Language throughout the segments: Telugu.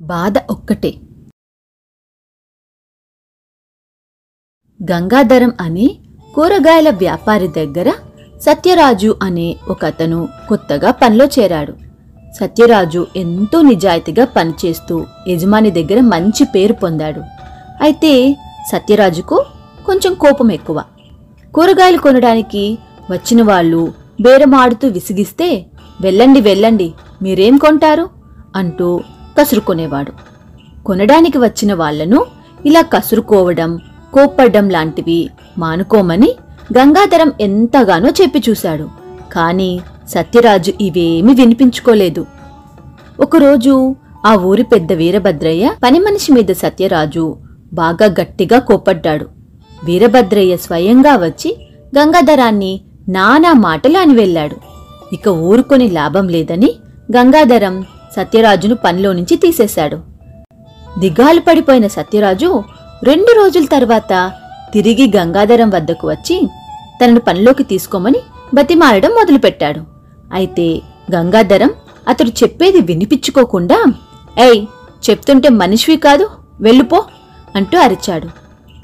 బాధ ఒక్కటే. గంగాధరం అనే కూరగాయల వ్యాపారి దగ్గర సత్యరాజు అనే ఒక అతను కొత్తగా పనిలో చేరాడు. సత్యరాజు ఎంతో నిజాయితీగా పనిచేస్తూ యజమాని దగ్గర మంచి పేరు పొందాడు. అయితే సత్యరాజుకు కొంచెం కోపం ఎక్కువ. కూరగాయలు కొనడానికి వచ్చిన వాళ్ళు బేరమాడుతూ విసిగిస్తే వెళ్ళండి వెళ్ళండి మీరేం కొంటారు? అంటూ కసురుకొనేవాడు. కొనడానికి వచ్చిన వాళ్ళను ఇలా కసురుకోవడం కోప్పడ్డం లాంటివి మానుకోమని గంగాధరం ఎంతగానో చెప్పి చూశాడు. కాని సత్యరాజు ఇవేమీ వినిపించుకోలేదు. ఒకరోజు ఆ ఊరి పెద్ద వీరభద్రయ్య పని మనిషి మీద సత్యరాజు బాగా గట్టిగా కోపడ్డాడు వీరభద్రయ్య స్వయంగా వచ్చి గంగాధరాన్ని నానా మాటలు అని వెళ్ళాడు. ఇక ఊరుకొని లాభం లేదని గంగాధరం సత్యరాజును పనిలో నుంచి తీసేశాడు. దిగాలు పడిపోయిన సత్యరాజు రెండు రోజుల తర్వాత తిరిగి గంగాధరం వద్దకు వచ్చి తనను పనిలోకి తీసుకోమని బతిమాలడం మొదలుపెట్టాడు. అయితే గంగాధరం అతడు చెప్పేది వినిపించుకోకుండా ఏయ్ చెప్తుంటే మనిషివి కాదు వెళ్ళిపో అంటూ అరిచాడు.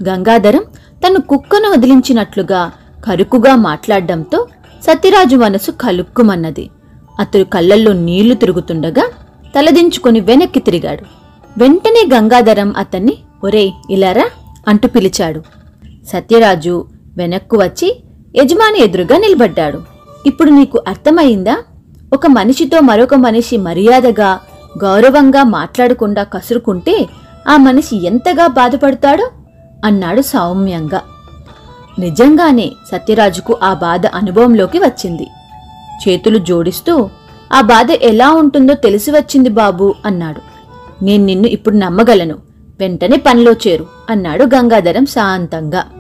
గంగాధరం తను కుక్కను వదిలించినట్లుగా కరుకుగా మాట్లాడడంతో సత్యరాజు మనసు కలుక్కుమన్నది. అతడు కళ్ళల్లో నీళ్ళు తిరుగుతుండగా తలదించుకొని వెనక్కి తిరిగాడు. వెంటనే గంగాధరం అతన్ని ఒరేయ్ ఇలారా అంటూ పిలిచాడు. సత్యరాజు వెనక్కు వచ్చి యజమాని ఎదురుగా నిలబడ్డాడు. ఇప్పుడు నీకు అర్థమయిందా ఒక మనిషితో మరొక మనిషి మర్యాదగా గౌరవంగా మాట్లాడకుండా కసురుకుంటే ఆ మనిషి ఎంతగా బాధపడతాడో? అన్నాడు సౌమ్యంగా. నిజంగానే సత్యరాజుకు ఆ బాధ అనుభవంలోకి వచ్చింది. చేతులు జోడిస్తూ ఆ బాధ ఎలా ఉంటుందో తెలిసి వచ్చింది బాబు అన్నాడు. నేను నిన్ను ఇప్పుడు నమ్మగలను. వెంటనే పనిలో చేరు అన్నాడు గంగాధరం శాంతంగా.